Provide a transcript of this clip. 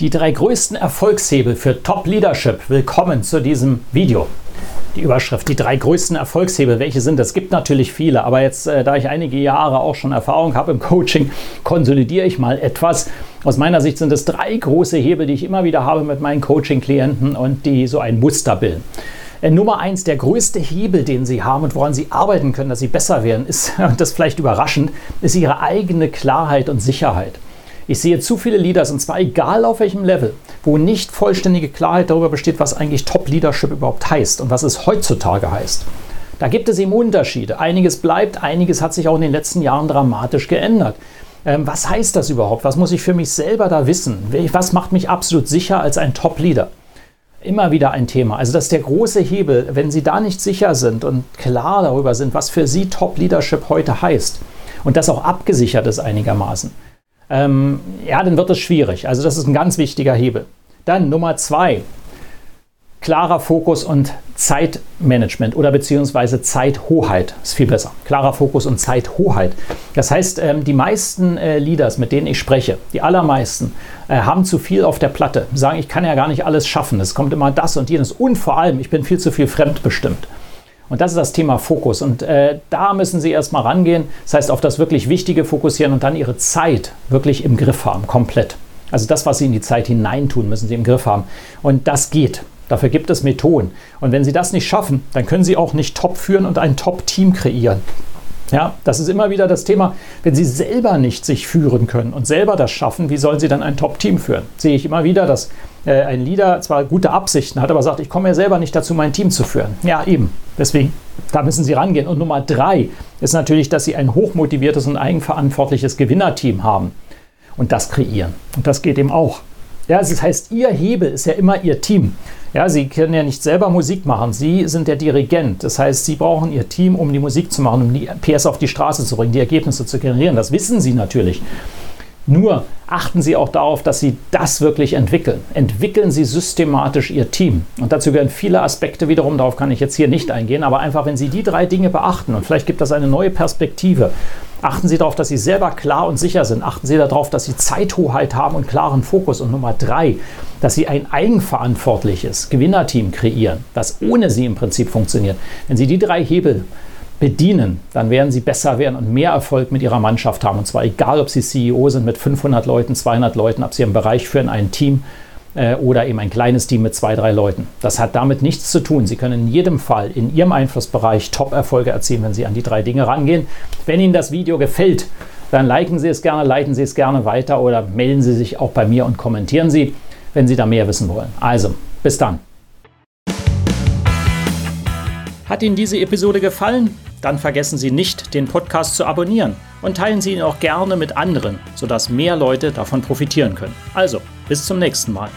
Die drei größten Erfolgshebel für Top Leadership. Willkommen zu diesem Video. Die Überschrift, die drei größten Erfolgshebel, welche sind? Es gibt natürlich viele, aber jetzt, äh, da ich einige Jahre auch schon Erfahrung habe im Coaching, konsolidiere ich mal etwas. Aus meiner Sicht sind es drei große Hebel, die ich immer wieder habe mit meinen Coaching-Klienten und die so ein Muster bilden. Äh, Nummer eins, der größte Hebel, den Sie haben und woran Sie arbeiten können, dass Sie besser werden, ist, und das vielleicht überraschend, ist Ihre eigene Klarheit und Sicherheit. Ich sehe zu viele Leaders, und zwar egal auf welchem Level, wo nicht vollständige Klarheit darüber besteht, was eigentlich Top-Leadership überhaupt heißt und was es heutzutage heißt. Da gibt es eben Unterschiede. Einiges bleibt, einiges hat sich auch in den letzten Jahren dramatisch geändert. Ähm, was heißt das überhaupt? Was muss ich für mich selber da wissen? Was macht mich absolut sicher als ein Top-Leader? Immer wieder ein Thema. Also das ist der große Hebel. Wenn Sie da nicht sicher sind und klar darüber sind, was für Sie Top-Leadership heute heißt und das auch abgesichert ist einigermaßen, ähm, ja, dann wird es schwierig. Also das ist ein ganz wichtiger Hebel. Dann Nummer zwei, klarer Fokus und Zeitmanagement oder beziehungsweise Zeithoheit ist viel besser. Klarer Fokus und Zeithoheit. Das heißt, ähm, die meisten äh, Leaders, mit denen ich spreche, die allermeisten, äh, haben zu viel auf der Platte. Sagen, ich kann ja gar nicht alles schaffen. Es kommt immer das und jenes. Und vor allem, ich bin viel zu viel fremdbestimmt. Und das ist das Thema Fokus. Und äh, da müssen Sie erstmal rangehen. Das heißt, auf das wirklich Wichtige fokussieren und dann Ihre Zeit wirklich im Griff haben, komplett. Also das, was Sie in die Zeit hineintun, müssen Sie im Griff haben. Und das geht. Dafür gibt es Methoden. Und wenn Sie das nicht schaffen, dann können Sie auch nicht top führen und ein Top-Team kreieren. Ja, das ist immer wieder das Thema, wenn Sie selber nicht sich führen können und selber das schaffen, wie sollen Sie dann ein Top-Team führen? Sehe ich immer wieder, dass äh, ein Leader zwar gute Absichten hat, aber sagt, ich komme ja selber nicht dazu, mein Team zu führen. Ja, eben. Deswegen, da müssen Sie rangehen. Und Nummer drei ist natürlich, dass Sie ein hochmotiviertes und eigenverantwortliches Gewinnerteam haben und das kreieren. Und das geht eben auch. Ja, das heißt, Ihr Hebel ist ja immer Ihr Team. Ja, Sie können ja nicht selber Musik machen. Sie sind der Dirigent. Das heißt, Sie brauchen Ihr Team, um die Musik zu machen, um die PS auf die Straße zu bringen, die Ergebnisse zu generieren. Das wissen Sie natürlich. Nur achten Sie auch darauf, dass Sie das wirklich entwickeln. Entwickeln Sie systematisch Ihr Team. Und dazu gehören viele Aspekte wiederum, darauf kann ich jetzt hier nicht eingehen, aber einfach, wenn Sie die drei Dinge beachten und vielleicht gibt das eine neue Perspektive, achten Sie darauf, dass Sie selber klar und sicher sind. Achten Sie darauf, dass Sie Zeithoheit haben und klaren Fokus. Und Nummer drei, dass Sie ein eigenverantwortliches Gewinnerteam kreieren, das ohne Sie im Prinzip funktioniert. Wenn Sie die drei Hebel bedienen, dann werden sie besser werden und mehr Erfolg mit ihrer Mannschaft haben. Und zwar egal, ob sie CEO sind mit 500 Leuten, 200 Leuten, ob sie im Bereich führen, ein Team oder eben ein kleines Team mit zwei, drei Leuten. Das hat damit nichts zu tun. Sie können in jedem Fall in Ihrem Einflussbereich Top-Erfolge erzielen, wenn Sie an die drei Dinge rangehen. Wenn Ihnen das Video gefällt, dann liken Sie es gerne, leiten Sie es gerne weiter oder melden Sie sich auch bei mir und kommentieren Sie, wenn Sie da mehr wissen wollen. Also, bis dann. Hat Ihnen diese Episode gefallen? Dann vergessen Sie nicht, den Podcast zu abonnieren und teilen Sie ihn auch gerne mit anderen, sodass mehr Leute davon profitieren können. Also, bis zum nächsten Mal.